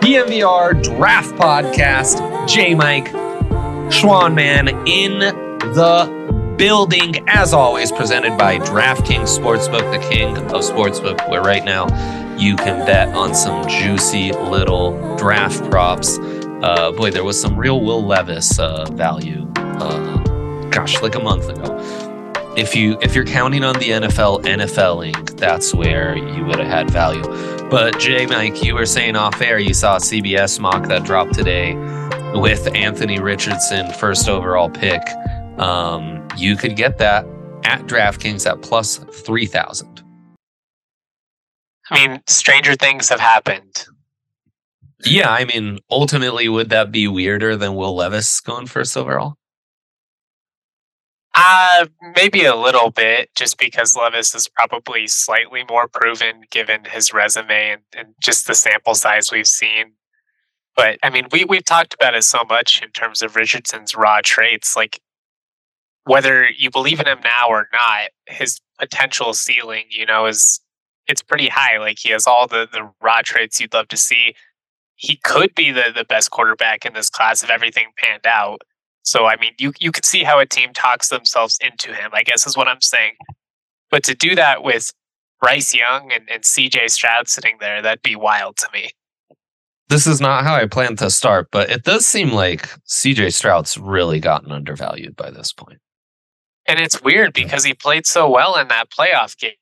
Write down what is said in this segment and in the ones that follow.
DNVR Draft Podcast. J Mike, Schwan Man in the building, as always, presented by DraftKings Sportsbook, the king of sportsbook, where right now you can bet on some juicy little draft props. Uh, boy, there was some real Will Levis uh, value. Uh, gosh, like a month ago if you if you're counting on the NFL NFLing, that's where you would have had value. But Jay, Mike, you were saying off air you saw a CBS mock that dropped today with Anthony Richardson first overall pick. Um, you could get that at DraftKings at plus three thousand. I mean, stranger things have happened. Yeah, I mean, ultimately, would that be weirder than Will Levis going first overall? Uh, maybe a little bit, just because Levis is probably slightly more proven given his resume and, and just the sample size we've seen. But I mean, we we've talked about it so much in terms of Richardson's raw traits. Like whether you believe in him now or not, his potential ceiling, you know, is it's pretty high. Like he has all the the raw traits you'd love to see. He could be the the best quarterback in this class if everything panned out. So I mean, you you could see how a team talks themselves into him. I guess is what I'm saying. But to do that with Bryce Young and, and CJ Stroud sitting there, that'd be wild to me. This is not how I planned to start, but it does seem like CJ Stroud's really gotten undervalued by this point. And it's weird because he played so well in that playoff game.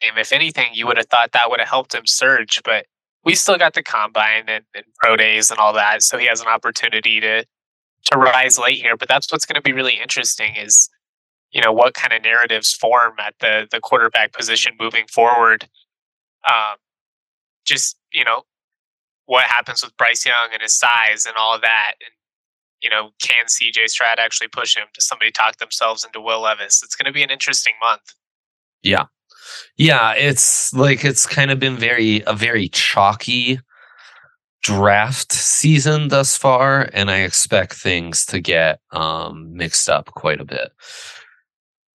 If anything, you would have thought that would have helped him surge, but we still got the combine and, and pro days and all that. So he has an opportunity to to rise late here. But that's what's going to be really interesting is, you know, what kind of narratives form at the the quarterback position moving forward. Um, just you know, what happens with Bryce Young and his size and all of that, and you know, can CJ Stroud actually push him? Does somebody talk themselves into Will Levis? It's going to be an interesting month. Yeah. Yeah, it's like it's kind of been very a very chalky draft season thus far, and I expect things to get um, mixed up quite a bit.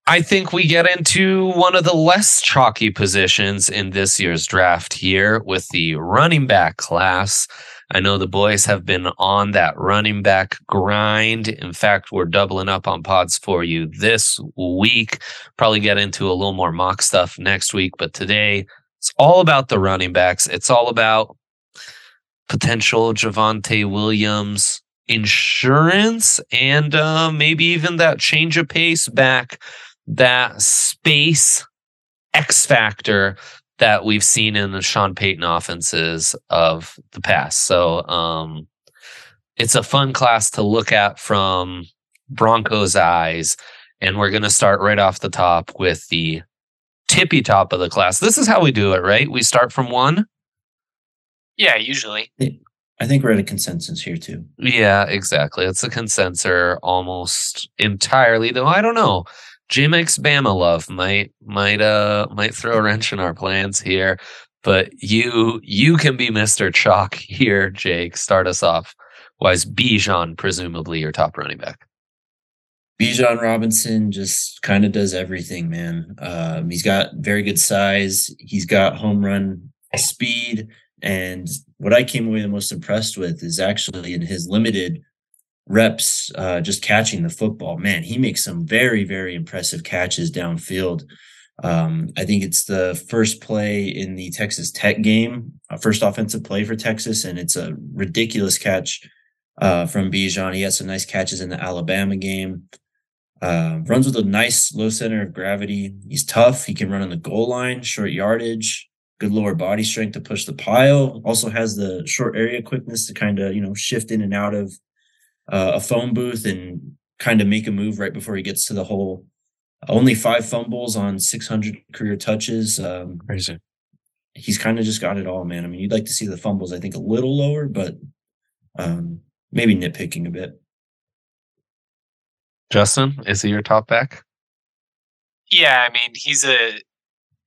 I think we get into one of the less chalky positions in this year's draft here with the running back class. I know the boys have been on that running back grind. In fact, we're doubling up on pods for you this week. Probably get into a little more mock stuff next week, but today it's all about the running backs. It's all about potential Javonte Williams insurance and uh, maybe even that change of pace back, that space X factor that we've seen in the Sean Payton offenses of the past. So um, it's a fun class to look at from Broncos' eyes. And we're going to start right off the top with the tippy top of the class. This is how we do it, right? We start from one yeah, usually. I think we're at a consensus here too. Yeah, exactly. It's a consensus almost entirely, though I don't know. J Mike's Bama love might might uh might throw a wrench in our plans here. But you you can be Mr. Chalk here, Jake. Start us off. Why is Bijan presumably your top running back? Bijan Robinson just kind of does everything, man. Um, he's got very good size. He's got home run speed. And what I came away the most impressed with is actually in his limited reps, uh, just catching the football. Man, he makes some very, very impressive catches downfield. Um, I think it's the first play in the Texas Tech game, uh, first offensive play for Texas, and it's a ridiculous catch uh, from Bijan. He has some nice catches in the Alabama game. Uh, runs with a nice low center of gravity. He's tough. He can run on the goal line, short yardage good lower body strength to push the pile. Also has the short area quickness to kind of you know shift in and out of uh, a phone booth and kind of make a move right before he gets to the hole. Only five fumbles on 600 career touches. Um, Crazy. he's kind of just got it all, man. I mean, you'd like to see the fumbles, I think, a little lower, but um, maybe nitpicking a bit. Justin, is he your top back? Yeah, I mean, he's a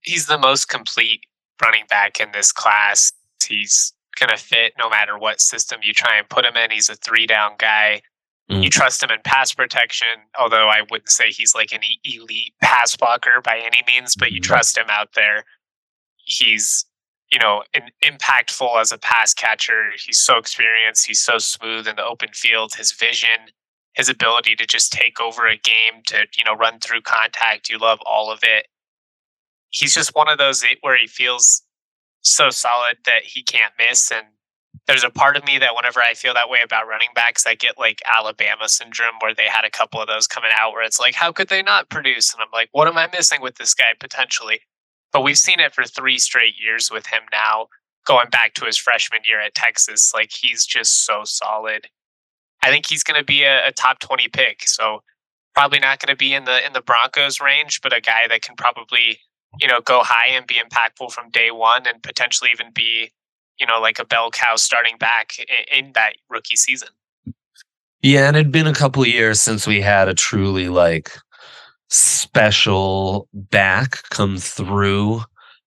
he's the most complete running back in this class. He's going to fit no matter what system you try and put him in. He's a three down guy. Mm. You trust him in pass protection, although I wouldn't say he's like an elite pass blocker by any means, but you mm-hmm. trust him out there. He's, you know, an impactful as a pass catcher. He's so experienced. He's so smooth in the open field. His vision, his ability to just take over a game, to, you know, run through contact. You love all of it. He's just one of those where he feels so solid that he can't miss. And there's a part of me that whenever I feel that way about running backs, I get like Alabama syndrome where they had a couple of those coming out where it's like, how could they not produce? And I'm like, what am I missing with this guy potentially? But we've seen it for three straight years with him now, going back to his freshman year at Texas. Like he's just so solid. I think he's going to be a, a top 20 pick. So probably not going to be in the in the Broncos range, but a guy that can probably you know, go high and be impactful from day one and potentially even be, you know, like a bell cow starting back in, in that rookie season. Yeah, and it'd been a couple years since we had a truly like special back come through.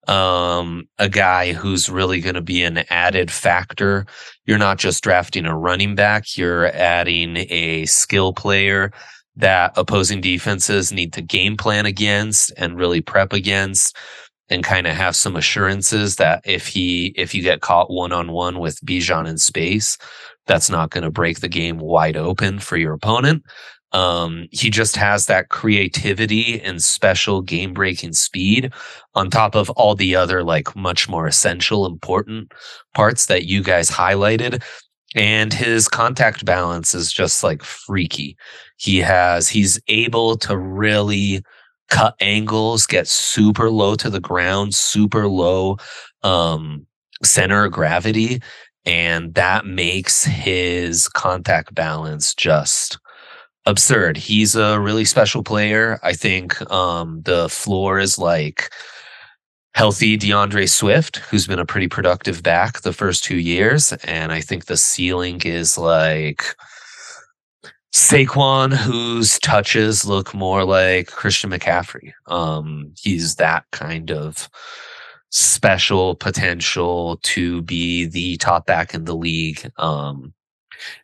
Um, a guy who's really going to be an added factor. You're not just drafting a running back, you're adding a skill player that opposing defenses need to game plan against and really prep against and kind of have some assurances that if he if you get caught one on one with Bijan in space, that's not going to break the game wide open for your opponent. Um, he just has that creativity and special game breaking speed on top of all the other like much more essential important parts that you guys highlighted and his contact balance is just like freaky. He has he's able to really cut angles, get super low to the ground, super low um center of gravity and that makes his contact balance just absurd. He's a really special player. I think um the floor is like healthy DeAndre Swift, who's been a pretty productive back the first two years. And I think the ceiling is like Saquon, whose touches look more like Christian McCaffrey. Um, he's that kind of special potential to be the top back in the league. Um,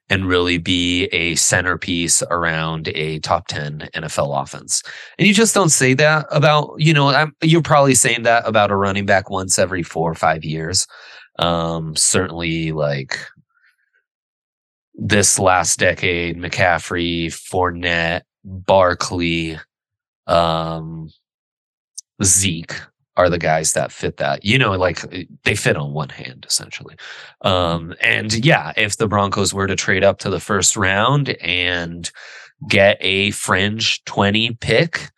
and really be a centerpiece around a top 10 NFL offense. And you just don't say that about, you know, I'm, you're probably saying that about a running back once every four or five years. Um, certainly like this last decade, McCaffrey, Fournette, Barkley, um, Zeke, are the guys that fit that. You know, like they fit on one hand essentially. Um, and yeah, if the Broncos were to trade up to the first round and get a fringe 20 pick,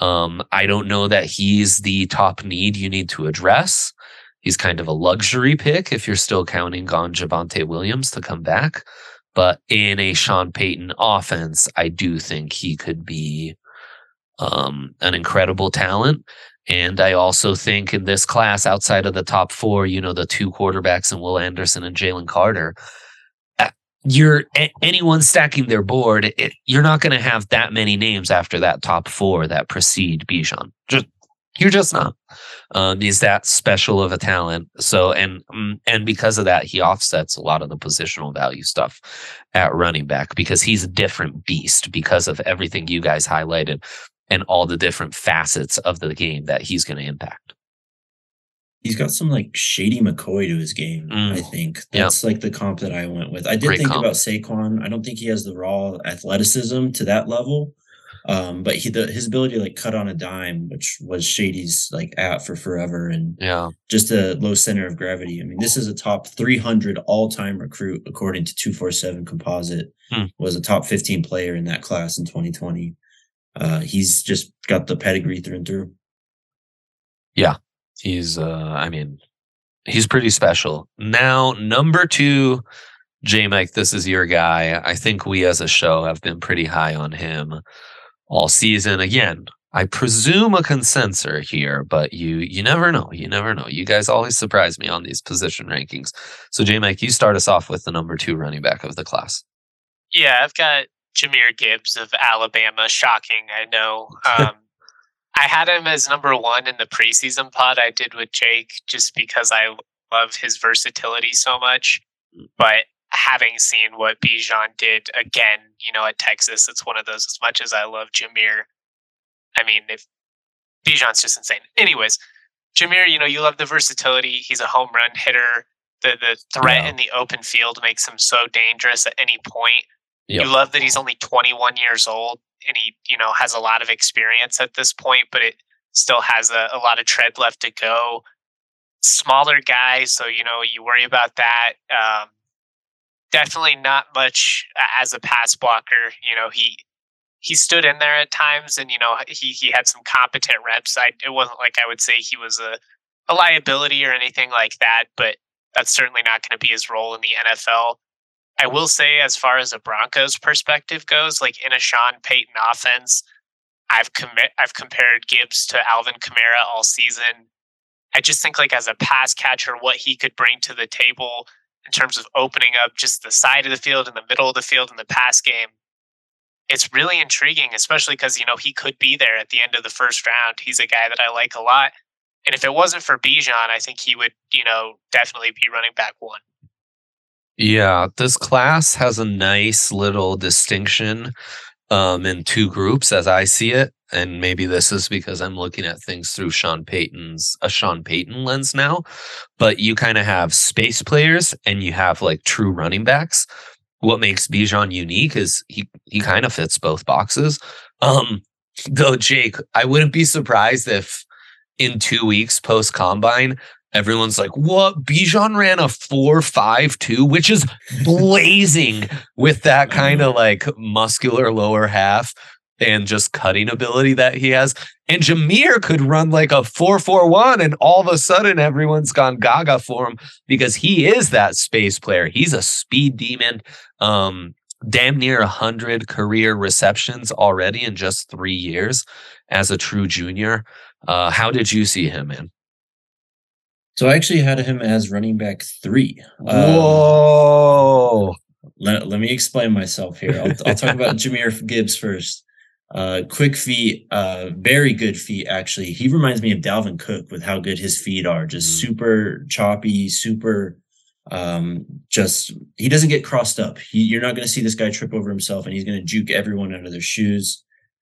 um, I don't know that he's the top need you need to address. He's kind of a luxury pick if you're still counting on Javonte Williams to come back. But in a Sean Payton offense, I do think he could be um, an incredible talent. And I also think in this class, outside of the top four, you know, the two quarterbacks and Will Anderson and Jalen Carter, uh, you're anyone stacking their board, it, you're not going to have that many names after that top four that precede Bijan. Just you're just not. Um, he's that special of a talent. So and mm, and because of that, he offsets a lot of the positional value stuff at running back because he's a different beast because of everything you guys highlighted and all the different facets of the game that he's going to impact. He's got some like shady McCoy to his game. Mm. I think that's yep. like the comp that I went with. I did Great think comp. about Saquon. I don't think he has the raw athleticism to that level, um, but he the, his ability to like cut on a dime, which was Shady's like at for forever, and yeah, just a low center of gravity. I mean, this is a top 300 all time recruit according to 247 Composite. Hmm. Was a top 15 player in that class in 2020 uh, he's just got the pedigree through and through. Yeah, he's. Uh, I mean, he's pretty special. Now, number two, J Mike, this is your guy. I think we as a show have been pretty high on him all season. Again, I presume a consensus here, but you you never know. You never know. You guys always surprise me on these position rankings. So J Mike, you start us off with the number two running back of the class. Yeah, I've got Jahmyr Gibbs of Alabama. Shocking, I know. Um, I had him as number one in the preseason pod I did with Jake, just because I love his versatility so much. Mm. But having seen what Bijan did again, you know, at Texas, it's one of those. As much as I love Jahmyr, I mean, if Bijan's just insane. Anyways, Jahmyr, you know, you love the versatility. He's a home run hitter. The the threat yeah. in the open field makes him so dangerous at any point. Yep. You love that he's only 21 years old and he, you know, has a lot of experience at this point, but it still has a, a lot of tread left to go. Smaller guy, so you know, you worry about that. Um, definitely not much as a pass blocker. You know, he he stood in there at times, and you know he he had some competent reps. I it wasn't like I would say he was a a liability or anything like that, but that's certainly not going to be his role in the NFL. I will say, as far as a Broncos perspective goes, like in a Sean Payton offense, I've commit I've compared Gibbs to Alvin Kamara all season. I just think like as a pass catcher, what he could bring to the table in terms of opening up just the side of the field and the middle of the field in the pass game. It's really intriguing, especially because, you know, he could be there at the end of the first round. He's a guy that I like a lot. And if it wasn't for Bijan, I think he would, you know, definitely be running back one. Yeah, this class has a nice little distinction um, in two groups as I see it. And maybe this is because I'm looking at things through Sean Payton's a Sean Payton lens now. But you kind of have space players and you have like true running backs. What makes Bijan unique is he he kind of fits both boxes. Um, though Jake, I wouldn't be surprised if in two weeks post combine everyone's like, what? Bijan ran a four five two, which is blazing with that kind of like muscular lower half and just cutting ability that he has. And Jahmyr could run like a 441 and all of a sudden everyone's gone gaga for him because he is that space player. He's a speed demon. Um damn near 100 career receptions already in just 3 years as a true junior. Uh how did you see him, man? So I actually had him as running back three. Whoa. Um, let, let me explain myself here. I'll, I'll talk about Jahmyr Gibbs first. Uh, quick feet, uh, very good feet, actually. He reminds me of Dalvin Cook with how good his feet are. Just mm. super choppy, super, um, just, he doesn't get crossed up. He, you're not going to see this guy trip over himself and he's going to juke everyone out of their shoes.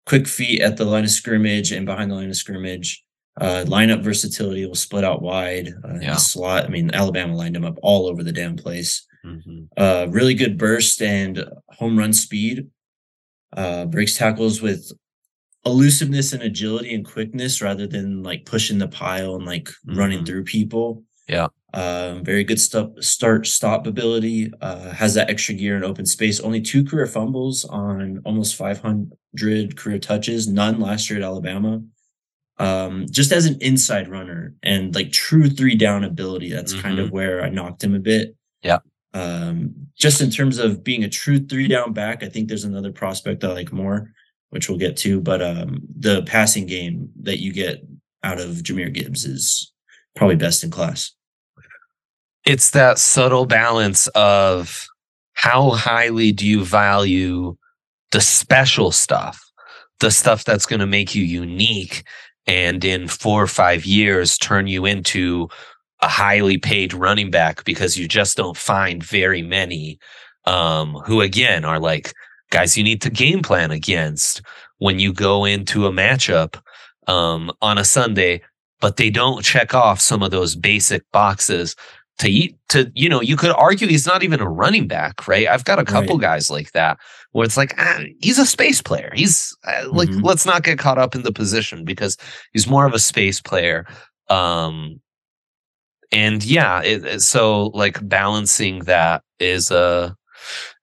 Quick feet at the line of scrimmage and behind the line of scrimmage. Uh, lineup versatility will split out wide. Uh, yeah. slot. I mean, Alabama lined him up all over the damn place. Mm-hmm. Uh, really good burst and home run speed. Uh, breaks tackles with elusiveness and agility and quickness rather than like pushing the pile and like mm-hmm. running through people. Yeah. Um, very good stop, start stop ability. Uh, has that extra gear in open space. Only two career fumbles on almost 500 career touches. None last year at Alabama um, just as an inside runner and like true three down ability. That's mm-hmm. kind of mm-hmm. where I knocked him a bit. Yeah. Um, just in terms of being a true three down back, I think there's another prospect I like more, which we'll get to. But um, the passing game that you get out of Jahmyr Gibbs is probably best in class. It's that subtle balance of how highly do you value the special stuff, the stuff that's going to make you unique, and in four or five years turn you into a highly paid running back because you just don't find very many um, who again are like guys you need to game plan against when you go into a matchup um, on a Sunday, but they don't check off some of those basic boxes to eat to you know you could argue he's not even a running back right i've got a couple right. guys like that where it's like ah, he's a space player he's uh, like mm-hmm. let's not get caught up in the position because he's more of a space player um and yeah it, so like balancing that is a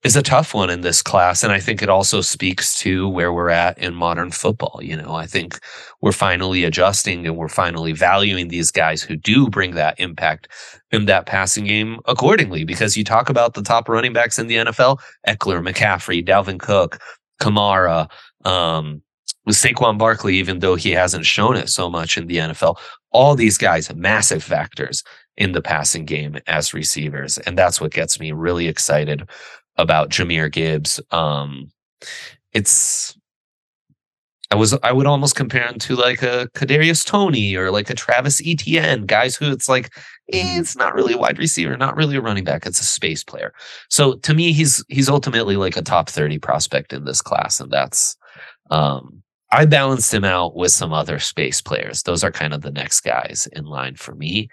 is a tough one in this class. And I think it also speaks to where we're at in modern football. You know, I think we're finally adjusting and we're finally valuing these guys who do bring that impact in that passing game accordingly. Because you talk about the top running backs in the NFL Ekeler, McCaffrey, Dalvin Cook, Kamara, um, with Saquon Barkley, even though he hasn't shown it so much in the NFL, all these guys massive factors in the passing game as receivers, and that's what gets me really excited about Jahmyr Gibbs. Um, it's I was I would almost compare him to like a Kadarius Toney or like a Travis Etienne, guys who it's like eh, mm-hmm. it's not really a wide receiver, not really a running back, it's a space player. So to me, he's he's ultimately like a top thirty prospect in this class, and that's um, I balanced him out with some other space players. Those are kind of the next guys in line for me,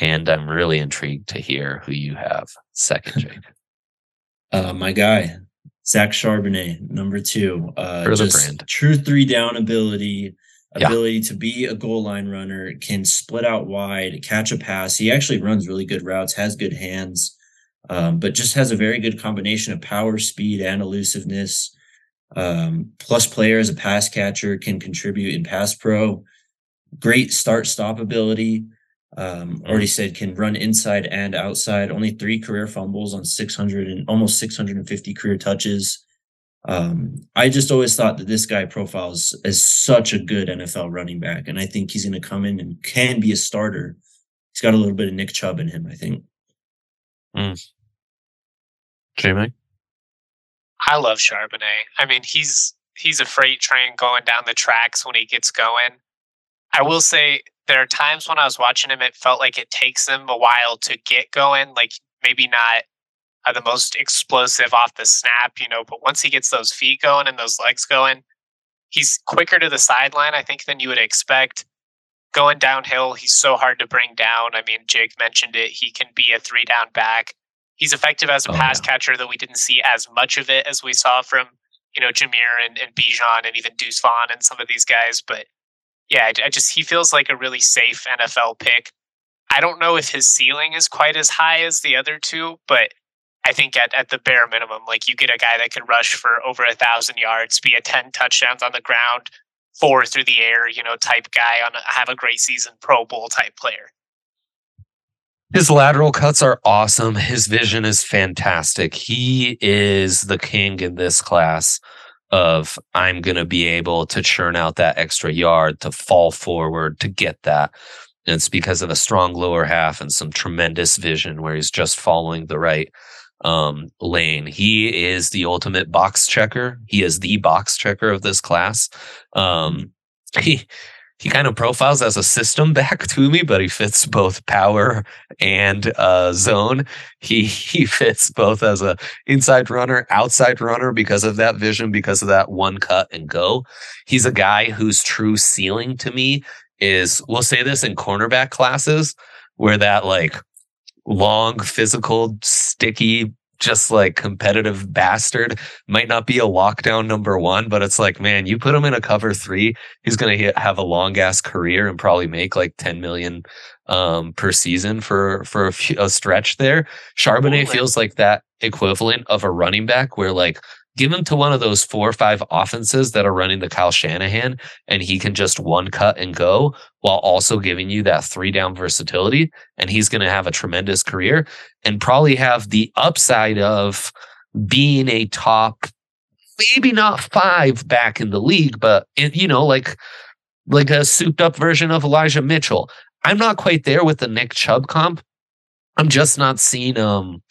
and I'm really intrigued to hear who you have second, Jake. Uh, my guy, Zach Charbonnet, number two. Uh, just brand. true three down ability, ability yeah. to be a goal line runner, can split out wide, catch a pass. He actually runs really good routes, has good hands, um, but just has a very good combination of power, speed, and elusiveness. Um, plus, player as a pass catcher can contribute in pass pro. Great start stop ability. Um, already said can run inside and outside. Only three career fumbles on 600 and almost 650 career touches. Um, I just always thought that this guy profiles as such a good NFL running back, and I think he's going to come in and can be a starter. He's got a little bit of Nick Chubb in him, I think. Mm. Jamie, I love Charbonnet. I mean, he's he's a freight train going down the tracks when he gets going. I will say there are times when I was watching him, it felt like it takes him a while to get going. Like maybe not uh, the most explosive off the snap, you know, but once he gets those feet going and those legs going, he's quicker to the sideline, I think, than you would expect. Going downhill, he's so hard to bring down. I mean, Jake mentioned it. He can be a three down back. He's effective as a oh, pass yeah. catcher, though we didn't see as much of it as we saw from, you know, Jahmyr and, and Bijan and even Deuce Vaughn and some of these guys. But yeah, I, just he feels like a really safe NFL pick. I don't know if his ceiling is quite as high as the other two, but I think at, at the bare minimum, like you get a guy that can rush for over a thousand yards, be a 10 touchdowns on the ground, four through the air, you know, type guy on a, have a great season, Pro Bowl type player. His lateral cuts are awesome. His vision is fantastic. He is the king in this class of I'm going to be able to churn out that extra yard, to fall forward, to get that. And it's because of a strong lower half and some tremendous vision where he's just following the right um, lane. He is the ultimate box checker. He is the box checker of this class. Um, he he kind of profiles as a system back to me, but he fits both power and uh, zone. He he fits both as a inside runner, outside runner because of that vision, because of that one cut and go. He's a guy whose true ceiling to me is we'll say this in cornerback classes where that like long physical sticky just like competitive bastard might not be a lockdown number one, but it's like, man, you put him in a cover three, he's going to have a long ass career and probably make like 10 million um, per season for, for a, few, a stretch there. Charbonnet feels like that equivalent of a running back where like give him to one of those four or five offenses that are running the Kyle Shanahan and he can just one cut and go while also giving you that three down versatility. And he's going to have a tremendous career and probably have the upside of being a top, maybe not five back in the league, but it, you know, like, like a souped up version of Elijah Mitchell. I'm not quite there with the Nick Chubb comp. I'm just not seeing, um,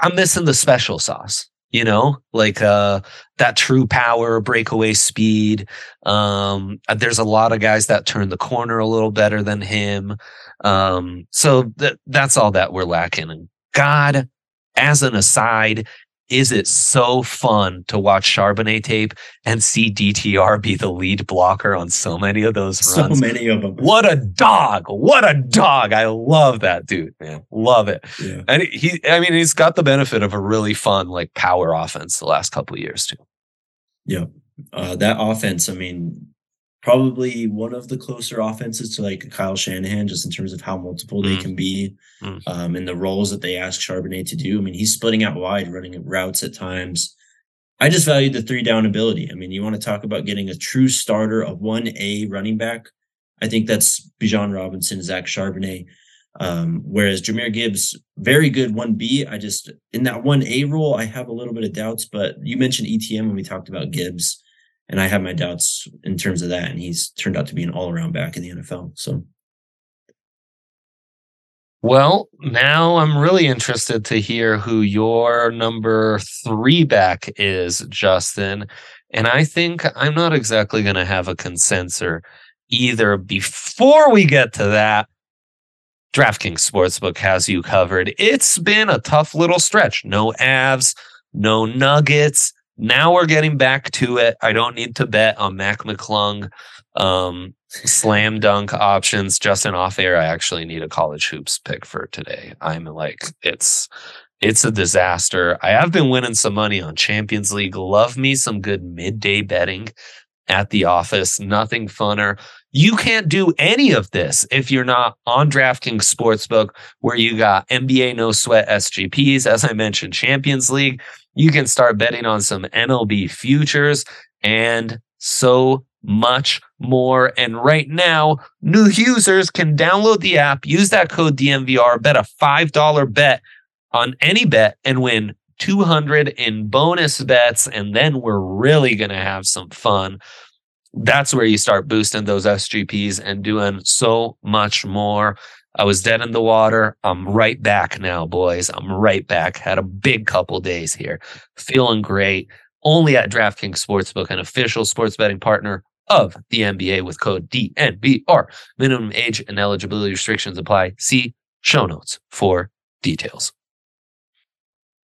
I'm missing the special sauce you know like uh that true power breakaway speed um uh, there's a lot of guys that turn the corner a little better than him. Um so th- that's all that we're lacking. And god as an aside is it so fun to watch Charbonnet tape and see DTR be the lead blocker on so many of those runs? So many of them. What a dog! What a dog! I love that dude, man. Love it. Yeah. And he, I mean, he's got the benefit of a really fun like power offense the last couple of years too. Yeah, uh, that offense. I mean, probably one of the closer offenses to like Kyle Shanahan, just in terms of how multiple mm. they can be mm. um, and the roles that they ask Charbonnet to do. I mean, he's splitting out wide, running routes at times. I just valued the three down ability. I mean, you want to talk about getting a true starter, a 1A running back. I think that's Bijan Robinson, Zach Charbonnet. Um, whereas Jahmyr Gibbs, very good 1B. I just, in that 1A role, I have a little bit of doubts, but you mentioned ETN when we talked about Gibbs and I have my doubts in terms of that. And he's turned out to be an all around back in the NFL. So. Well, now I'm really interested to hear who your number three back is, Justin. And I think I'm not exactly going to have a consensus either. Before we get to that, DraftKings Sportsbook has you covered. It's been a tough little stretch. No Avs, no Nuggets. Now we're getting back to it. I don't need to bet on Mac McClung. Um, slam dunk options. Justin off air, I actually need a college hoops pick for today. I'm like, it's it's a disaster. I have been winning some money on Champions League. Love me some good midday betting at the office. Nothing funner. You can't do any of this if you're not on DraftKings Sportsbook, where you got NBA no sweat SGPs, as I mentioned, Champions League. You can start betting on some MLB futures and so much more. And right now, new users can download the app, use that code DNVR, bet a $5 bet on any bet and win 200 in bonus bets. And then we're really going to have some fun. That's where you start boosting those SGPs and doing so much more. I was dead in the water. I'm right back now, boys. I'm right back. Had a big couple days here. Feeling great. Only at DraftKings Sportsbook, an official sports betting partner of the NBA with code DNVR. Minimum age and eligibility restrictions apply. See show notes for details.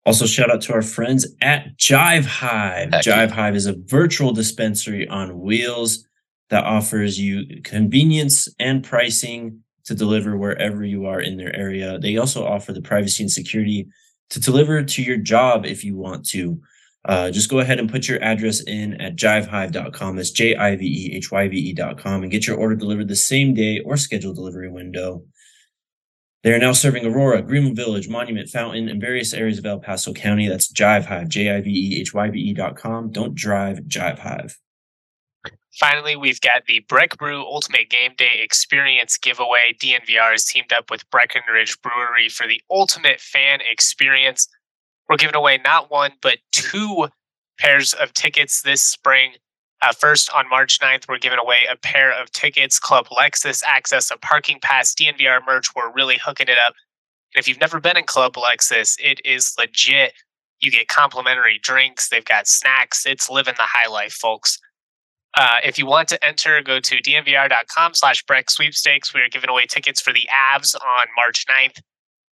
Also, shout out to our friends at Jive Hive. Heck Jive yeah. Hive is a virtual dispensary on wheels that offers you convenience and pricing to deliver wherever you are in their area. They also offer the privacy and security to deliver to your job if you want to. Uh, just go ahead and put your address in at jivehive.com. That's J I V E H Y V E.com and get your order delivered the same day or scheduled delivery window. They are now serving Aurora, Greenwood Village, Monument, Fountain, and various areas of El Paso County. That's Jive Hive, J I V E H Y V E.com. Don't drive, Jive Hive. Finally, we've got the Breck Brew Ultimate Game Day Experience giveaway. DNVR has teamed up with Breckenridge Brewery for the ultimate fan experience. We're giving away not one, but two pairs of tickets this spring. Uh, first, on March 9th, we're giving away a pair of tickets. Club Lexus access a parking pass, DNVR merch. We're really hooking it up. And if you've never been in Club Lexus, it is legit. You get complimentary drinks. They've got snacks. It's living the high life, folks. Uh, if you want to enter, go to dnvr.com slash Breck sweepstakes. We are giving away tickets for the Avs on March 9th.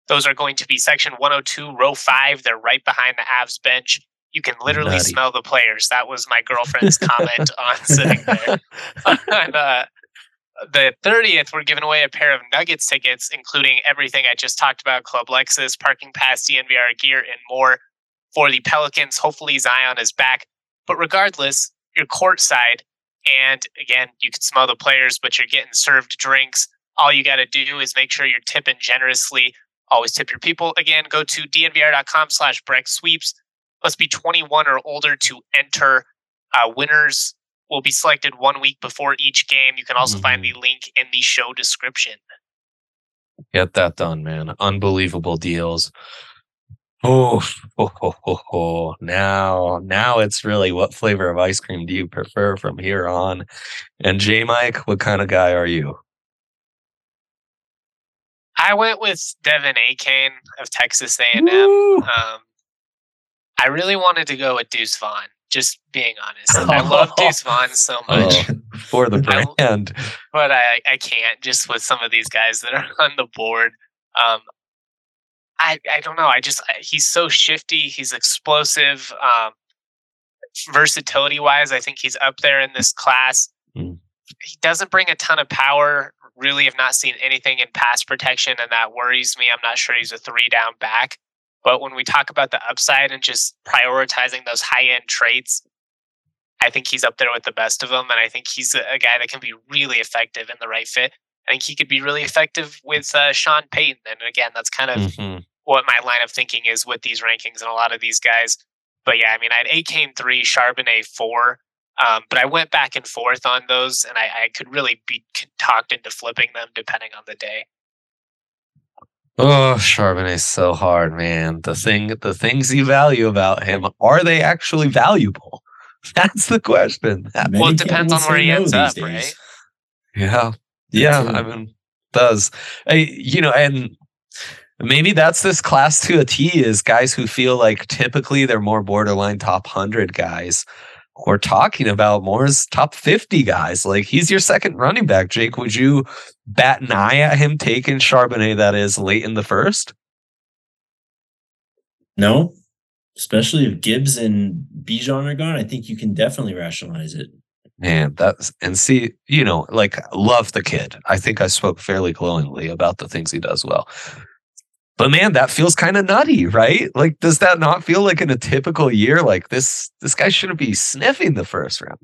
Those are going to be section 102, row five. They're right behind the Avs bench. You can literally Nutty. smell the players. That was my girlfriend's comment on sitting there. uh, the 30th, we're giving away a pair of Nuggets tickets, including everything I just talked about Club Lexus, parking pass, DNVR gear, and more for the Pelicans. Hopefully, Zion is back. But regardless, you're courtside. And again, you can smell the players, but you're getting served drinks. All you got to do is make sure you're tipping generously Always tip your people. Again, go to dnvr.com slash Breck Sweeps. Must be 21 or older to enter. Uh, winners will be selected one week before each game. You can also mm-hmm. find the link in the show description. Get that done, man. Unbelievable deals. Oh, oh, oh, oh, now, now it's really what flavor of ice cream do you prefer from here on? And J Mike, what kind of guy are you? I went with De'Von Achane of Texas A&M. Um, I really wanted to go with Deuce Vaughn. Just being honest, I love Deuce Vaughn so oh, much oh, for the brand, I, but I I can't just with some of these guys that are on the board. Um, I I don't know. I just he's so shifty. He's explosive. Um, versatility wise, I think he's up there in this class. Mm. He doesn't bring a ton of power really have not seen anything in pass protection, and that worries me. I'm not sure he's a three down back. But when we talk about the upside and just prioritizing those high end traits, I think he's up there with the best of them. And I think he's a, a, guy that can be really effective in the right fit. I think he could be really effective with uh, Sean Payton. And again, that's kind of mm-hmm. What my line of thinking is with these rankings and a lot of these guys. But yeah, I mean, I had Achane three, Charbonnet four. Um, but I went back and forth on those, and I, I could really be talked into flipping them depending on the day. Oh, Charbonnet's so hard, man. The thing, the things you value about him, are they actually valuable? That's the question. well, it depends on where he ends up, right? Well, it depends on where he ends up, days. right? Yeah, yeah. I mean, does I, you know, and maybe that's this class to a T is guys who feel like typically they're more borderline top hundred guys. We're talking about more as top 50 guys. Like he's your second running back. Jake, would you bat an eye at him taking Charbonnet that is late in the first? No, especially if Gibbs and Bijan are gone. I think you can definitely rationalize it. Man, that's and see, you know, like love the kid. I think I spoke fairly glowingly about the things he does well. But man, that feels kind of nutty, right? Like, does that not feel like in a typical year, like this this guy shouldn't be sniffing the first round?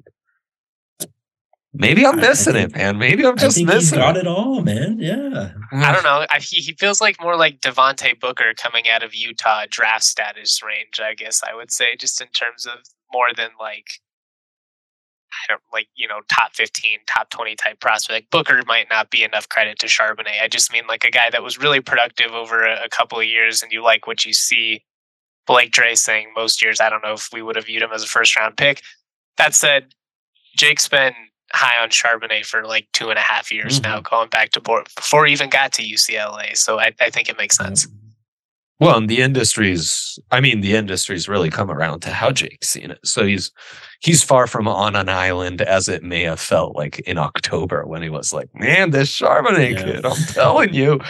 Maybe I'm missing think, it, man. Maybe I'm just missing. got it. it. all, man. Yeah. I don't know. I, he he feels like more like Devontae Booker coming out of Utah draft status range. I guess I would say, just in terms of more than like I don't like you know top fifteen, top twenty type prospect. Booker might not be enough credit to Charbonnet. I just mean like a guy that was really productive over a, a couple of years, and you like what you see. Blake Dre saying most years, I don't know if we would have viewed him as a first round pick. That said, Jake's been high on Charbonnet for like two and a half years mm-hmm. now, going back to board before he even got to UCLA. So I, I think it makes sense. Well, and the industry's, I mean, the industry's really come around to how Jake's seen it. So he's, he's far from on an island as it may have felt like in October when he was like, man, this Charbonnet yeah. kid, I'm telling you.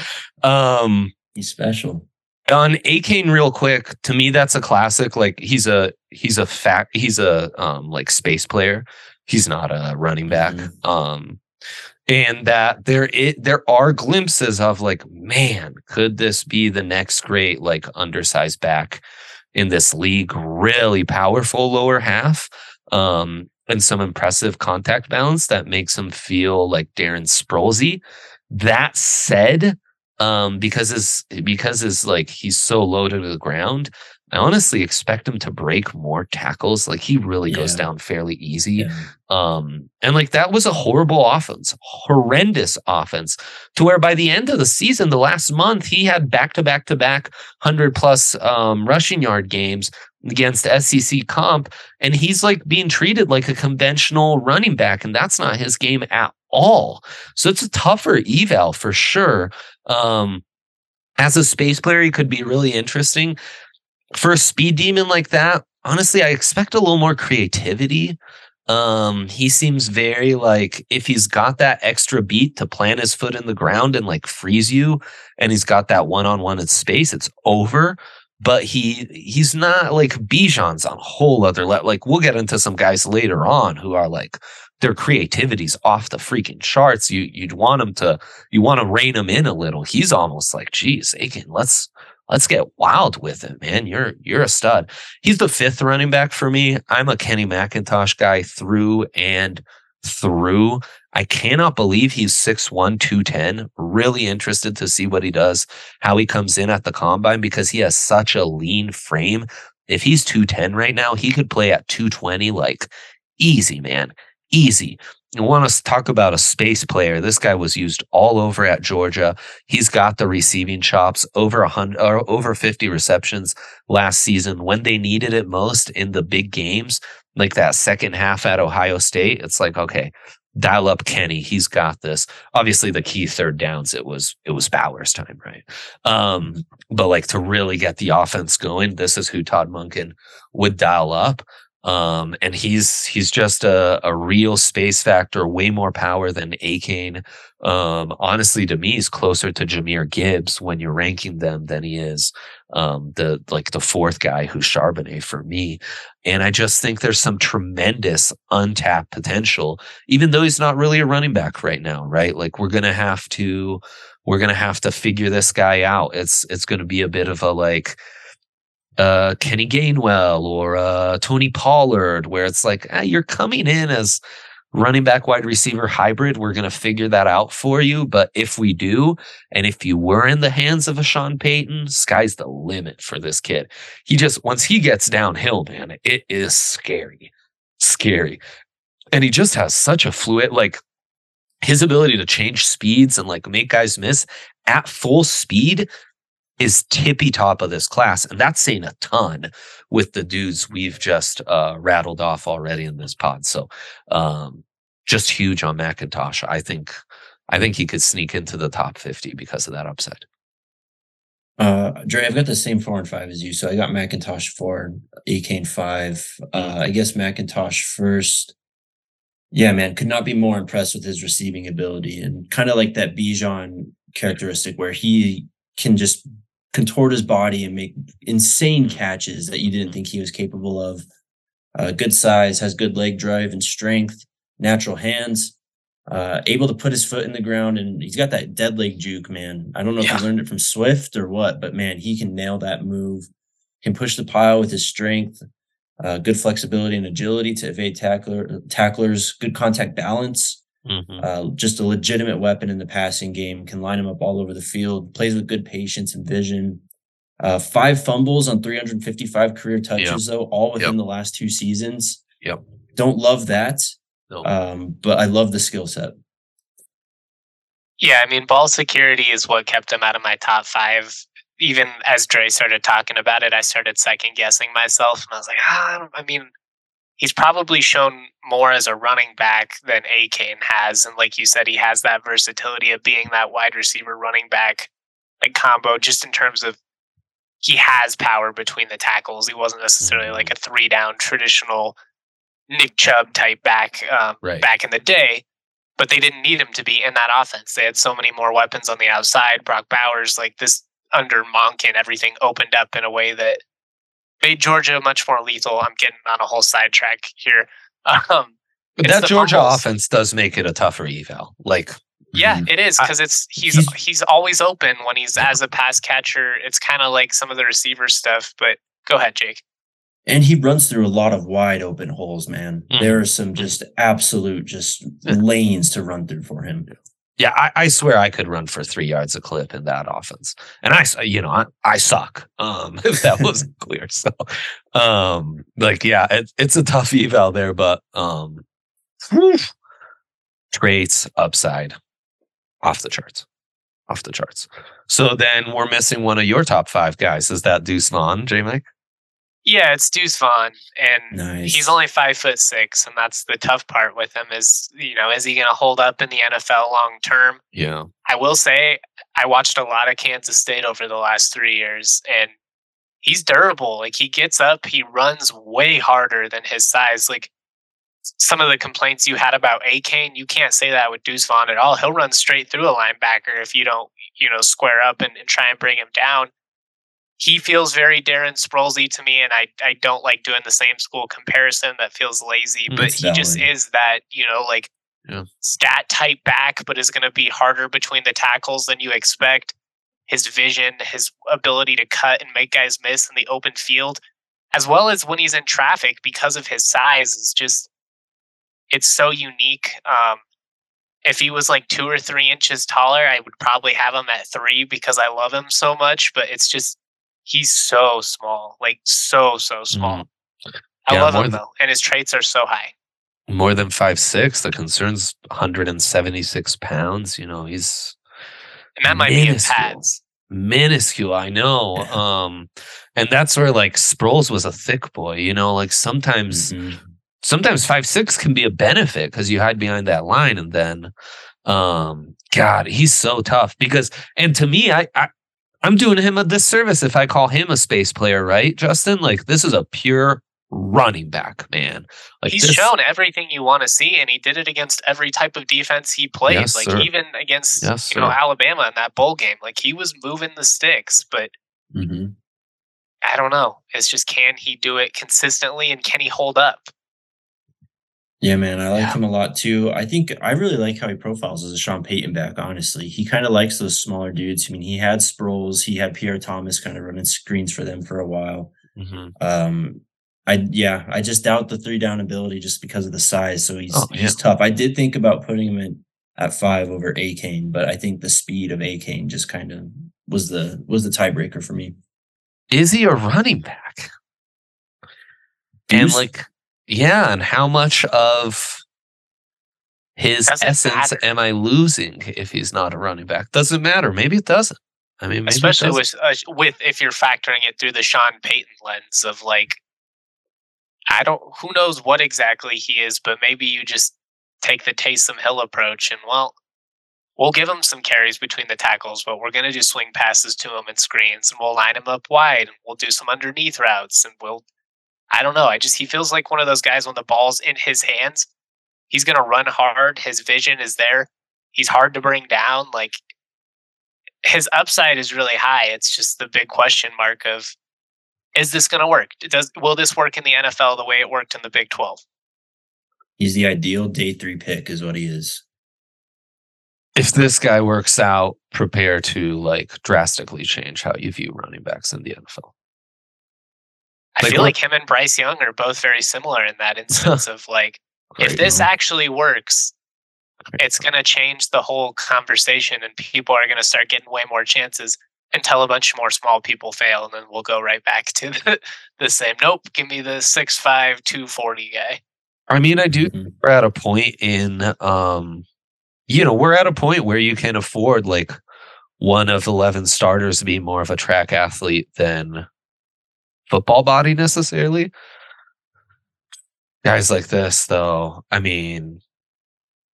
Um, he's special. On Achane, real quick, to me, that's a classic. Like he's a, he's a fact, he's a, um, like space player. He's not a running back. Mm-hmm. Um, and that there it there are glimpses of like man could this be the next great like undersized back in this league really powerful lower half um and some impressive contact balance that makes him feel like Darren Sproulsy that said um because his because his like he's so low to the ground I honestly expect him to break more tackles. Like he really yeah. goes down fairly easy. Yeah. Um, and like that was a horrible offense, horrendous offense to where by the end of the season, the last month, he had back to back to back hundred plus um, rushing yard games against SEC comp. And he's like being treated like a conventional running back. And that's not his game at all. So it's a tougher eval for sure. Um, as a space player, he could be really interesting for a speed demon like that, honestly, I expect a little more creativity. Um, he seems very like if he's got that extra beat to plant his foot in the ground and like freeze you, and he's got that one on one in space, it's over. But he he's not like Bijan's on a whole other level. Like we'll get into some guys later on who are like their creativity's off the freaking charts. You you'd want him to you want to rein him in a little. He's almost like, geez, Aiken, let's let's get wild with it, man. You're you're a stud. He's the fifth running back for me. I'm a Kenny McIntosh guy through and through. I cannot believe he's 6'1, 210. Really interested to see what he does, how he comes in at the combine because he has such a lean frame. If he's 210 right now, he could play at 220 like easy, man. Easy. You want to talk about a space player. This guy was used all over at Georgia. He's got the receiving chops over a hundred or uh, over 50 receptions last season when they needed it most in the big games, like that second half at Ohio State. It's like, okay, dial up Kenny. He's got this. Obviously, the key third downs, it was it was Bowers time, right? Um, but like to really get the offense going, this is who Todd Monken would dial up. Um, and he's he's just a, a real space factor, way more power than Achane. Um, honestly, to me, he's closer to Jahmyr Gibbs when you're ranking them than he is um, the like the fourth guy who's Charbonnet for me. And I just think there's some tremendous untapped potential, even though he's not really a running back right now, right? Like we're gonna have to we're gonna have to figure this guy out. It's it's gonna be a bit of a like uh, Kenny Gainwell or uh, Tony Pollard, where it's like ah, you're coming in as running back wide receiver hybrid. We're going to figure that out for you. But if we do, and if you were in the hands of a Sean Payton, sky's the limit for this kid. He just, once he gets downhill, man, it is scary, scary. And he just has such a fluid, like his ability to change speeds and like make guys miss at full speed is tippy top of this class. And that's saying a ton with the dudes we've just uh, rattled off already in this pod. So um, just huge on McIntosh. I think I think he could sneak into the top 50 because of that upside. Uh, Dre, I've got the same four and five as you. So I got McIntosh four, Achane five. Uh, I guess McIntosh first. Yeah, man, could not be more impressed with his receiving ability and kind of like that Bijan characteristic where he can just contort his body and make insane catches that you didn't think he was capable of. Uh, good size, has good leg drive and strength, natural hands uh, able to put his foot in the ground, and he's got that dead leg juke, man. I don't know yeah. if he learned it from Swift or what, but man, he can nail that move. Can push the pile with his strength, uh, good flexibility and agility to evade tackler tacklers, good contact balance. Mm-hmm. Uh, just a legitimate weapon in the passing game. Can line him up all over the field. Plays with good patience and vision. Uh, five fumbles on 355 career touches, yep. though, all within yep. the last two seasons. Yep. Don't love that. No. Um, but I love the skill set. Yeah, I mean, ball security is what kept him out of my top five. Even as Dre started talking about it, I started second guessing myself, and I was like, ah, I mean, he's probably shown more as a running back than Achane has, and like you said, he has that versatility of being that wide receiver running back like combo, just in terms of he has power between the tackles. He wasn't necessarily like a three down traditional Nick Chubb type back um, right. back in the day, but they didn't need him to be in that offense. They had so many more weapons on the outside. Brock Bowers, like this under Monken, everything opened up in a way that made Georgia much more lethal. I'm getting on a whole sidetrack here. Um, but that Georgia fumbles. offense does make it a tougher eval. Like yeah, mm-hmm. it is because it's he's, he's, he's always open when he's as a pass catcher. It's kind of like some of the receiver stuff. But go ahead, Jake and he runs through a lot of wide open holes, man. Mm. There are some just absolute just lanes to run through for him. Yeah, I, I, swear I could run for three yards a clip in that offense, and I, you know, I, I suck. Um, if that wasn't clear, so, um, like, yeah, it, it's a tough eval there, but um, traits upside off the charts, off the charts. So then we're missing one of your top five guys. Is that Deuce Vaughn, J Mike? Yeah, it's Deuce Vaughn, and nice. he's only five foot six, and that's the tough part with him. Is you know, is he going to hold up in the NFL long term? Yeah, I will say I watched a lot of Kansas State over the last three years, and he's durable. Like he gets up, he runs way harder than his size. Like some of the complaints you had about Achane, you can't say that with Deuce Vaughn at all. He'll run straight through a linebacker if you don't, you know, square up and, and try and bring him down he feels very Darren Sproulsy to me, and I I don't like doing the same school comparison. That feels lazy, but he just is that you know like yeah. stat type back, but is going to be harder between the tackles than you expect. His vision, his ability to cut and make guys miss in the open field, as well as when he's in traffic because of his size, is just it's so unique. Um, if he was like two or three inches taller, I would probably have him at three because I love him so much. But it's just he's so small, like so so small. Mm. I yeah, love him though, and his traits are so high. More than five six. The concern's 176 pounds. You know, he's and that might minuscule. be in pads. Minuscule, I know. um, and that's where like Sproles was a thick boy. You know, like sometimes. Mm-hmm. Sometimes five six can be a benefit because you hide behind that line, and then um god he's so tough because and to me I, I I'm doing him a disservice if I call him a space player, right, Justin? Like this is a pure running back, man. Like he's this, shown everything you want to see, and he did it against every type of defense he played. Yes, like sir. even against yes, you know Alabama in that bowl game, like he was moving the sticks. But mm-hmm. I don't know. It's just can he do it consistently, and can he hold up? Yeah, man, I like yeah. him a lot too. I think I really like how he profiles as a Sean Payton back. Honestly, he kind of likes those smaller dudes. I mean, he had Sproles, he had Pierre Thomas kind of running screens for them for a while. Mm-hmm. Um, I yeah, I just doubt the three down ability just because of the size. So he's oh, yeah. he's tough. I did think about putting him in at five over Achane, but I think the speed of Achane just kind of was the was the tiebreaker for me. Is he a running back? And like yeah, and how much of his doesn't essence matter. am I losing if he's not a running back? Doesn't matter. Maybe it doesn't. I mean, maybe especially with uh, with if you're factoring it through the Sean Payton lens of like, I don't, who knows what exactly he is, but maybe you just take the Taysom Hill approach and well, we'll give him some carries between the tackles, but we're gonna do swing passes to him and screens, and we'll line him up wide, and we'll do some underneath routes, and we'll. I don't know. I just he feels like one of those guys when the ball's in his hands, he's gonna run hard. His vision is there. He's hard to bring down. Like his upside is really high. It's just the big question mark of is this going to work? Does will this work in the NFL the way it worked in the Big 12? He's the ideal day three pick, is what he is. if this guy works out, prepare to like drastically change how you view running backs in the NFL. I Like feel like him and Bryce Young are both very similar in that instance of like if this man. actually works, it's going to change the whole conversation and people are going to start getting way more chances until a bunch more small people fail and then we'll go right back to the, the same nope give me the 6'5 240 guy I mean, I do. Mhm. We're at a point in, um, you know, we're at a point where you can afford like one of eleven starters to be more of a track athlete than football body necessarily. Guys like this, though, I mean,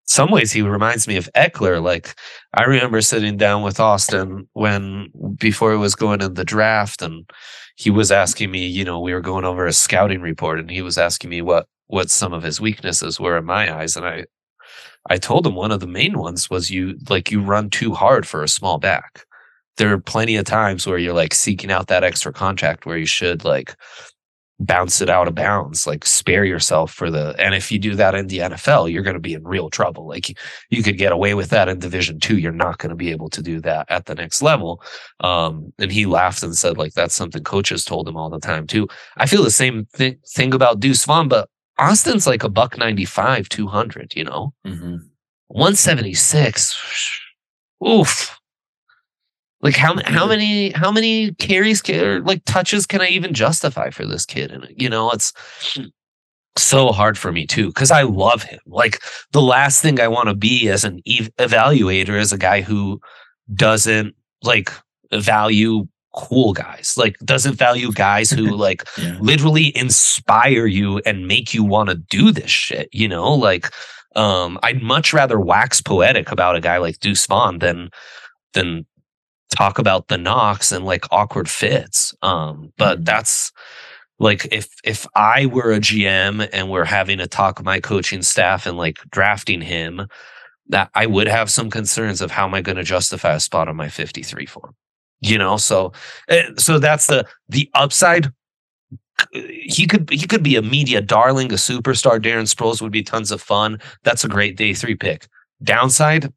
some ways he reminds me of Ekeler. Like I remember sitting down with Austin when before he was going in the draft, and he was asking me, you know, we were going over a scouting report, and he was asking me what what some of his weaknesses were in my eyes, and I I told him one of the main ones was you like you run too hard for a small back. There are plenty of times where you're like seeking out that extra contract where you should like bounce it out of bounds, like spare yourself for the. And if you do that in the NFL, you're going to be in real trouble. Like you, you could get away with that in Division Two. You're not going to be able to do that at the next level. Um, and he laughed and said, like that's something coaches told him all the time too. I feel the same thing thing about Deuce Vaughn, but Austin's like a buck ninety five, two hundred. You know, Mhm. one seventy six. Oof. Like how how many how many carries or like touches can I even justify for this kid? And you know, it's so hard for me too because I love him. Like the last thing I want to be as an ev- evaluator is a guy who doesn't like value cool guys, like doesn't value guys who like Yeah. literally inspire you and make you want to do this shit. You know, like um, I'd much rather wax poetic about a guy like Deuce Vaughn than than talk about the knocks and like awkward fits. Um, but Mhm. that's like if if I were a GM and we're having a talk with my coaching staff and like drafting him, that I would have some concerns of how am I going to justify a spot on my 53 for him. You know, so eh, so that's the the upside he could he could be a media darling, a superstar. Darren Sproles would be tons of fun. That's a great day three pick. Downside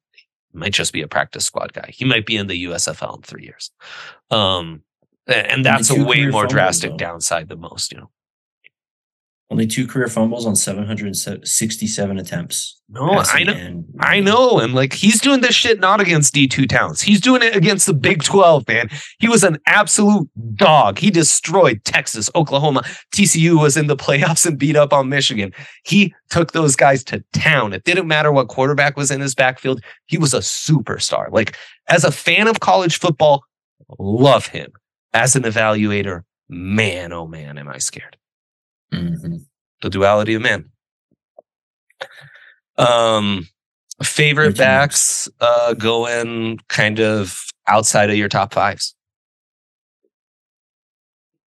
might just be a practice squad guy. He might be in the USFL in three years. Um, and that's a way more drastic though. downside than most. You know, Only two career fumbles on 767 attempts. no, I know. and- I know. And like he's doing this shit not against D2 towns. He's doing it against the Big 12, man. He was an absolute dog. He destroyed Texas, Oklahoma. TCU was in the playoffs and beat up on Michigan. He took those guys to town. It didn't matter what quarterback was in his backfield. He was a superstar. Like as a fan of college football, love him. As an evaluator, man, oh man, am I scared. Mhm. The duality of man. Um, favorite you. backs uh, going kind of outside of your top fives.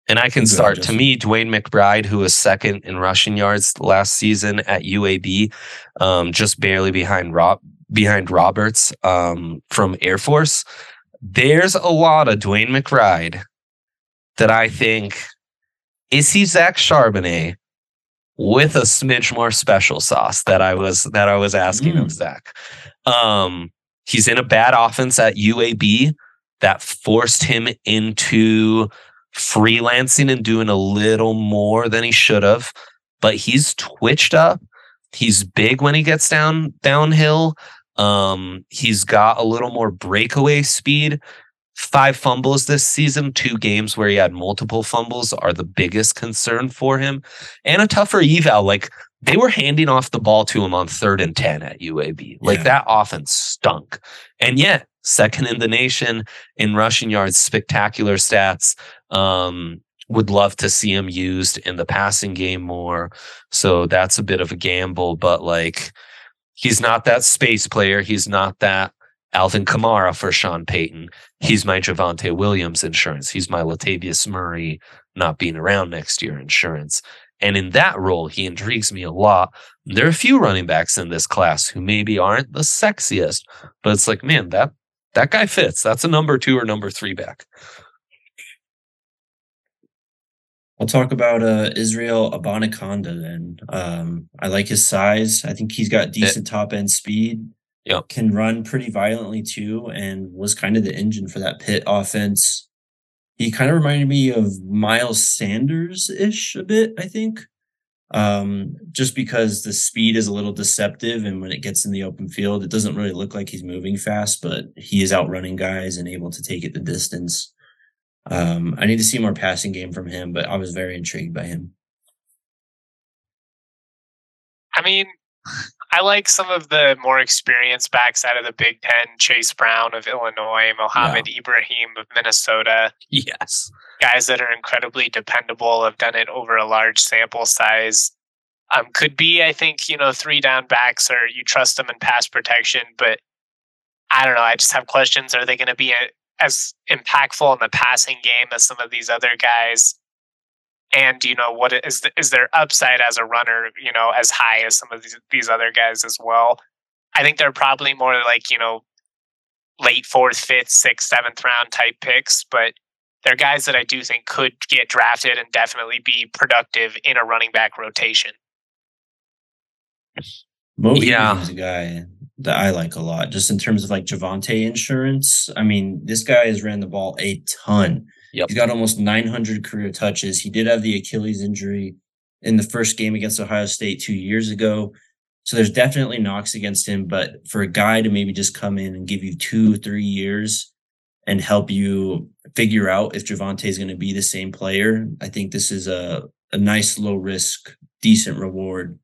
And I can start. To me, DeWayne McBride, who was second in rushing yards last season at UAB, um, just barely behind Rob behind Roberts um, from Air Force. There's a lot of DeWayne McBride that I think is he Zach Charbonnet with a smidge more special sauce that I was that I was asking of Mm. Zach. Um, he's in a bad offense at UAB that forced him into freelancing and doing a little more than he should have. But he's twitched up. He's big when he gets down downhill. Um, he's got a little more breakaway speed. Five fumbles this season, two games where he had multiple fumbles are the biggest concern for him. And a tougher eval. Like they were handing off the ball to him on third and 10 at UAB. Like Yeah. that offense stunk. And yet, second in the nation in rushing yards, spectacular stats. Um, would love to see him used in the passing game more. So that's a bit of a gamble, but like he's not that space player. He's not that Alvin Kamara for Sean Payton. He's my Javonte Williams insurance. He's my Latavius Murray not being around next year insurance. And in that role, he intrigues me a lot. There are a few running backs in this class who maybe aren't the sexiest, but it's like, man, that that guy fits. That's a number two or number three back. I'll talk about uh, Israel Abanikanda then. Um, I like his size. I think he's got decent top end speed. Yep. Can run pretty violently too, and was kind of the engine for that Pitt offense. He kind of reminded me of Miles Sanders ish a bit, I think. Um, just because the speed is a little deceptive, and when it gets in the open field, it doesn't really look like he's moving fast, but he is outrunning guys and able to take it the distance. Um, I need to see more passing game from him, but I was very intrigued by him. I mean, I like some of the more experienced backs out of the Big Ten, Chase Brown of Illinois, Mohamed yeah. Ibrahim of Minnesota. Yes. Guys that are incredibly dependable, have done it over a large sample size. Um, could be, I think, you know, three down backs or you trust them in pass protection, but I don't know. I just have questions. Are they going to be a, as impactful in the passing game as some of these other guys? And you know what is the, is their upside as a runner? You know, as high as some of these these other guys as well. I think they're probably more like you know late fourth, fifth, sixth, seventh round type picks, but they're guys that I do think could get drafted and definitely be productive in a running back rotation. Mo yeah. is a guy that I like a lot, just in terms of like Javonte insurance. I mean, this guy has ran the ball a ton. Yep. He's got almost 900 career touches. He did have the Achilles injury in the first game against Ohio State two years ago. So there's definitely knocks against him. But for a guy to maybe just come in and give you two, three years and help you figure out if Javonte is going to be the same player, I think this is a, a nice low risk, decent reward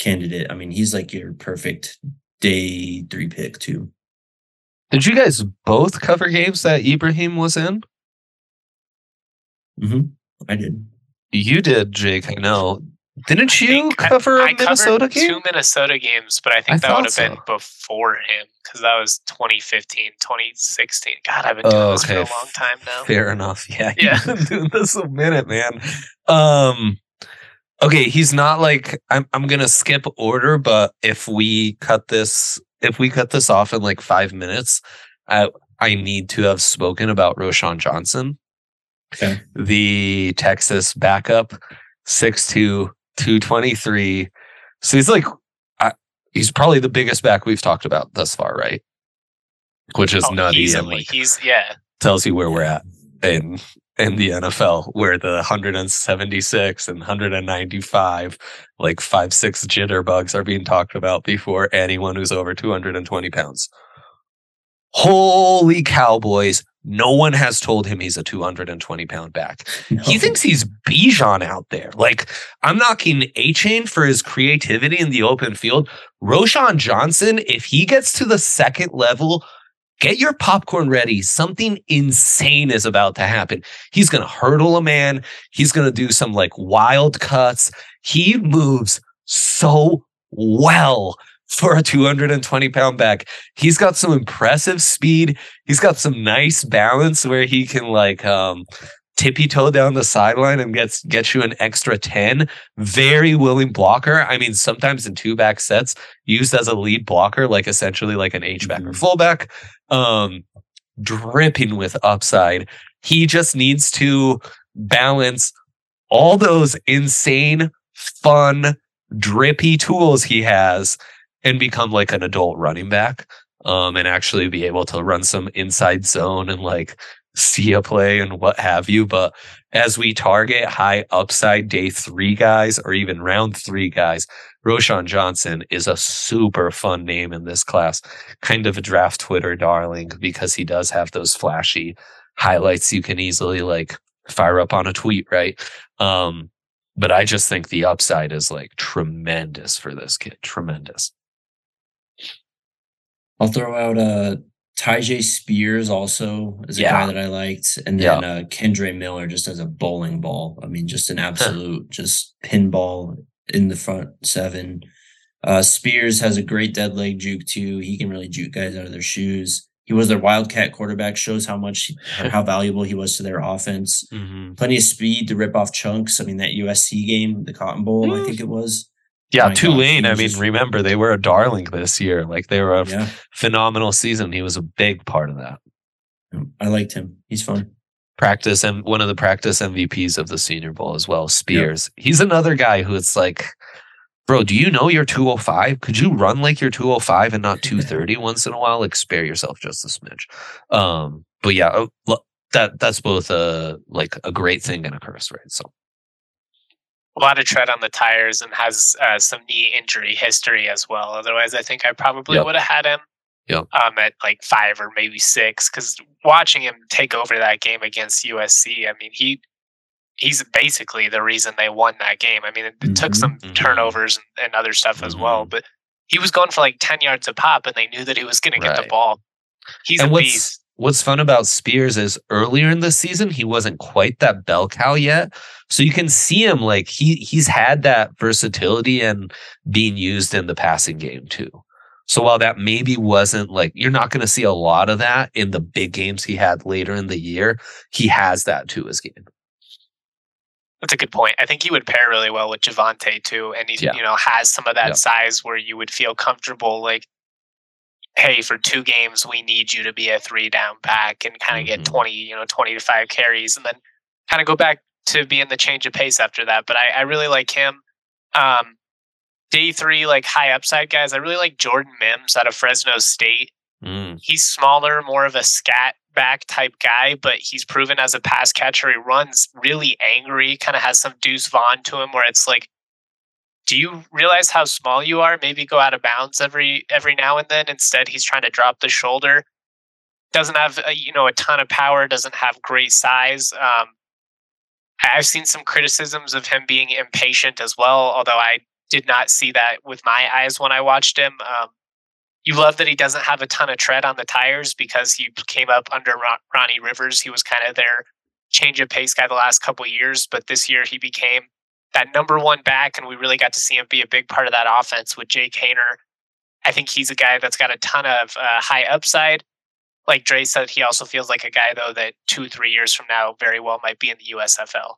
candidate. I mean, he's like your perfect day three pick too. Did you guys both cover games that Ibrahim was in? Mm-hmm. I did. You did, Jake. I know. Didn't you cover I, I Minnesota game? Two Minnesota games, but I think I that would have so. been before him because that was 2015, 2016. God, I've been doing oh, this for a long time now. Fair enough. Yeah, yeah. You've been doing this a minute, man. Um, okay, he's not like I'm I'm gonna skip order, but if we cut this if we cut this off in like five minutes, I I need to have spoken about Roschon Johnson. Okay. The Texas backup, 6'2, 223. So he's like I, he's probably the biggest back we've talked about thus far, right? Which is oh, nutty easily. and like he's yeah. Tells you where we're at. And in the NFL where the 176 and 195 like five six jitterbugs are being talked about before anyone who's over 220 pounds. Holy cowboys. No one has told him he's a 220 pound back. No. He thinks he's Bijan out there. Like, I'm knocking Achane for his creativity in the open field. Roschon Johnson, if he gets to the second level Get your popcorn ready. Something insane is about to happen. He's going to hurdle a man. He's going to do some like wild cuts. He moves so well for a 220 pound back. He's got some impressive speed. He's got some nice balance where he can like um tippy toe down the sideline and gets gets you an extra 10. Very willing blocker. I mean, sometimes in two back sets, used as a lead blocker, like essentially like an H back mm-hmm. or fullback. Um, dripping with upside. He just needs to balance all those insane, fun, drippy tools he has and become like an adult running back. Um, and actually be able to run some inside zone and like see a play and what have you. But as we target high upside day three guys or even round three guys, Roschon Johnson is a super fun name in this class, kind of a draft Twitter darling because he does have those flashy highlights you can easily like fire up on a tweet, right? Um, but I just think the upside is like tremendous for this kid. Tremendous. I'll throw out uh Tyjae Spears also is a Yeah. guy that I liked, and then uh, Kendre Miller just as a bowling ball. I mean, just an absolute just pinball in the front seven. Uh, Spears has a great dead leg juke too. He can really juke guys out of their shoes. He was their wildcat quarterback. Shows how much how valuable he was to their offense. Mhm. Plenty of speed to rip off chunks. I mean, that USC game, the Cotton Bowl, I think it was. Yeah, My Tulane. I mean, just- remember they were a darling this year. Like they were a Yeah, phenomenal season. He was a big part of that. I liked him. He's fun. Practice and one of the practice MVPs of the Senior Bowl as well. Spears. He's another guy who it's like, bro, do you know you're 205? Could you run like you're 205 and not 230 once in a while? Like spare yourself just a smidge. Um, but yeah, oh, that that's both a like a great thing and a curse, right? So a lot of tread on the tires and has uh, some knee injury history as well. Otherwise, I think I probably Yep. would have had him Yep. um, at like five or maybe six. Because watching him take over that game against USC, I mean, he he's basically the reason they won that game. I mean, it, it took Mhm. some Mhm. turnovers and, and other stuff as well, Mhm. but he was going for like ten yards a pop, and they knew that he was going to get the ball. He's and a beast. What's fun about Spears is earlier in the season he wasn't quite that bell cow yet, so you can see him like he he's had that versatility and being used in the passing game too. So while that maybe wasn't like you're not going to see a lot of that in the big games he had later in the year, he has that to his game. That's a good point. I think he would pair really well with Javonte too, and he Yeah. you know has some of that Yeah. size where you would feel comfortable. Like, hey, for two games, we need you to be a three down back and kind of Mhm. get twenty, you know, twenty to five carries, and then kind of go back to being the change of pace after that. But I, I really like him. Um, day three, like high upside guys. I really like Jordan Mims out of Fresno State Mm, he's smaller, more of a scat back type guy, but he's proven as a pass catcher. He runs really angry, kind of has some Deuce Vaughn to him where it's like, do you realize how small you are? Maybe go out of bounds every every now and then. Instead, he's trying to drop the shoulder. Doesn't have a, you know a ton of power. Doesn't have great size. Um, I've seen some criticisms of him being impatient as well, although I did not see that with my eyes when I watched him. Um, you love that he doesn't have a ton of tread on the tires because he came up under Ron- Ronnie Rivers. He was kind of their change of pace guy the last couple years, but this year he became that number one back, and we really got to see him be a big part of that offense with Jake Haener. I think he's a guy that's got a ton of uh, high upside. Like Dre said, he also feels like a guy though that two, three years from now, very well might be in the USFL.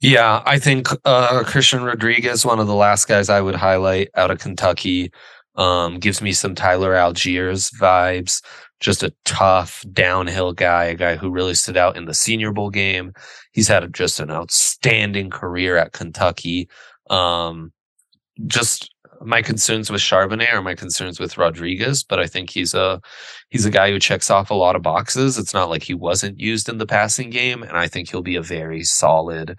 Yeah, I think uh, Christian Rodriguez, one of the last guys I would highlight out of Kentucky, um, gives me some Tyler Allgeier vibes. Just a tough downhill guy, a guy who really stood out in the Senior Bowl game. He's had just an outstanding career at Kentucky. Um, just my concerns with Charbonnet are my concerns with Rodriguez, but I think he's a he's a guy who checks off a lot of boxes. It's not like he wasn't used in the passing game, and I think he'll be a very solid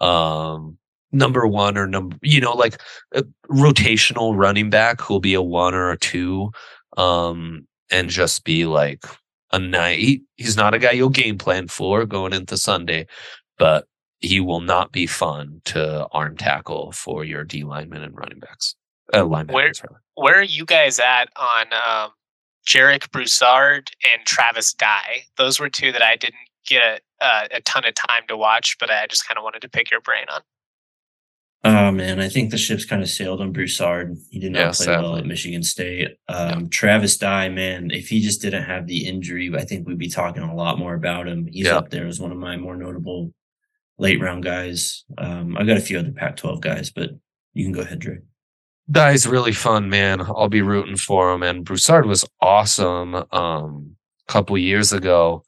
um number one or number you know like a rotational running back who'll be a one or a two um and just be like a night he, he's not a guy you'll game plan for going into sunday but he will not be fun to arm tackle for your d linemen and running backs uh, Where- rather. Where are you guys at on um, Jarek Broussard and Travis Dye? Those were two that I didn't get a, uh, a ton of time to watch, but I just kind of wanted to pick your brain on. Oh man, I think the ship's kind of sailed on Broussard. He did not Yeah, play well at Michigan State. Um, Travis Dye, man, if he just didn't have the injury, I think we'd be talking a lot more about him. He's Yeah. up there as one of my more notable late round guys. Um, I've got a few other Pac-12 guys, but you can go ahead, Dre. Dye's really fun, man. I'll be rooting for him. And Broussard was awesome um, a couple years ago.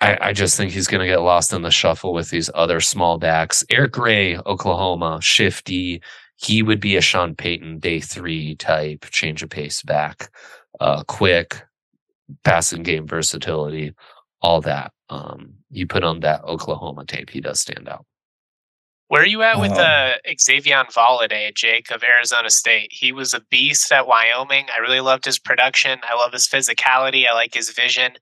I, I just think he's going to get lost in the shuffle with these other small backs. Eric Gray, Oklahoma, shifty. He would be a Sean Payton day three type, change of pace back, uh, quick, passing game versatility, all that. Um, you put on that Oklahoma tape, he does stand out. Where are you at with Wow. uh, Xavier Valladay, Jake of Arizona State? He was a beast at Wyoming. I really loved his production. I love his physicality. I like his vision.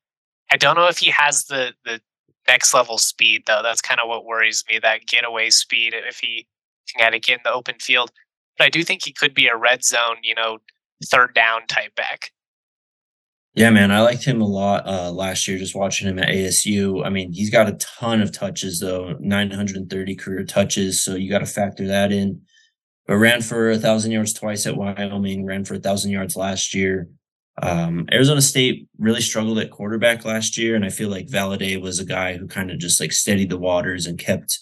I don't know if he has the the next level speed though. That's kind of what worries me. That getaway speed if he can kind of get in the open field. But I do think he could be a red zone, you know, third down type back. Yeah, man, I liked him a lot uh, last year. Just watching him at ASU. I mean, he's got a ton of touches though, 930 career touches. So you got to factor that in. But ran for a thousand yards twice at Wyoming. Ran for a thousand yards last year. Um, Arizona State really struggled at quarterback last year, and I feel like Valladay was a guy who kind of just like steadied the waters and kept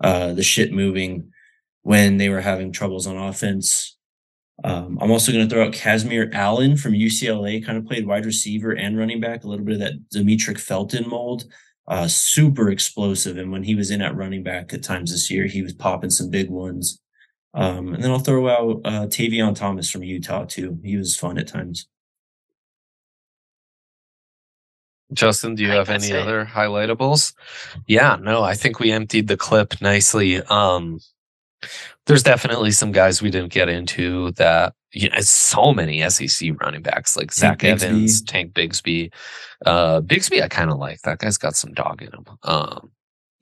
uh, the shit moving when they were having troubles on offense. Um, I'm also going to throw out Kazmeir Allen from UCLA, kind of played wide receiver and running back, a little bit of that Demetric Felton mold. Uh, super explosive. And when he was in at running back at times this year, he was popping some big ones. Um, and then I'll throw out uh, Tavion Thomas from Utah, too. He was fun at times. Justin, do you have any it. other highlightables? Yeah, no, I think we emptied the clip nicely. Um, there's definitely some guys we didn't get into that you know, so many SEC running backs like Zach Bigsby. Evans, Tank Bigsby. Uh, Bigsby, I kind of like that guy's got some dog in him. Um,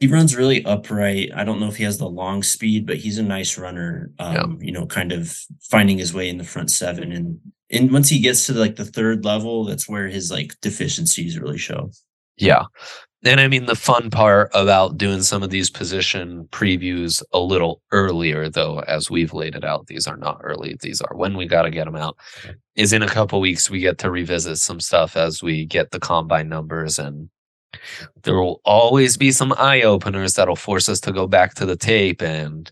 he runs really upright. I don't know if he has the long speed, but he's a nice runner. Um, yeah. You know, kind of finding his way in the front seven, and and once he gets to like the third level, that's where his like deficiencies really show. Yeah, and I mean, the fun part about doing some of these position previews a little earlier, though, as we've laid it out, these are not early. These are when we got to get them out. Is in a couple weeks we get to revisit some stuff as we get the combine numbers, and there will always be some eye openers that'll force us to go back to the tape and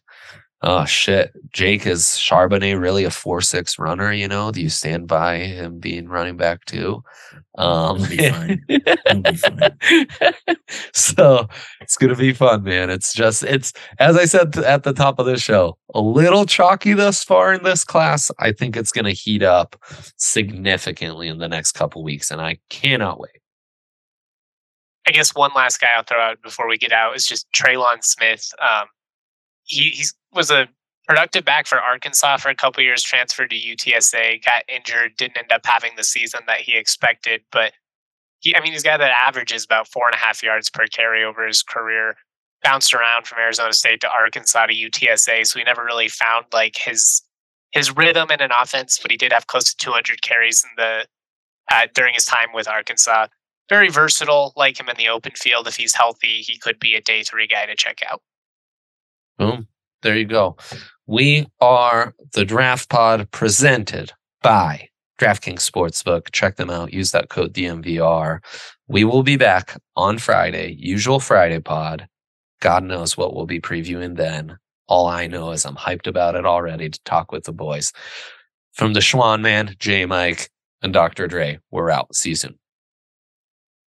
oh shit, Jake is Charbonnet really a four six runner? You know, do you stand by him being running back too? Um, be fine. be fine. so it's gonna be fun, man. It's just it's as I said at the top of the show, a little chalky thus far in this class. I think it's gonna heat up significantly in the next couple weeks, and I cannot wait. I guess one last guy I'll throw out before we get out is just Trelon Smith. Um, he he's was a productive back for Arkansas for a couple years, transferred to UTSA, got injured, didn't end up having the season that he expected. But he, I mean, he's got that averages about four and a half yards per carry over his career. Bounced around from Arizona State to Arkansas to UTSA, so he never really found like his his rhythm in an offense. But he did have close to 200 carries in the uh, during his time with Arkansas. Very versatile, like him in the open field. If he's healthy, he could be a day three guy to check out. Boom there you go. We are the Draft Pod presented by DraftKings Sportsbook. Check them out. Use that code DNVR. We will be back on Friday, usual Friday pod. God knows what we'll be previewing then. All I know is I'm hyped about it already to talk with the boys. From the Schwan Man, J Mike, and Dr. Dre, we're out. See you soon.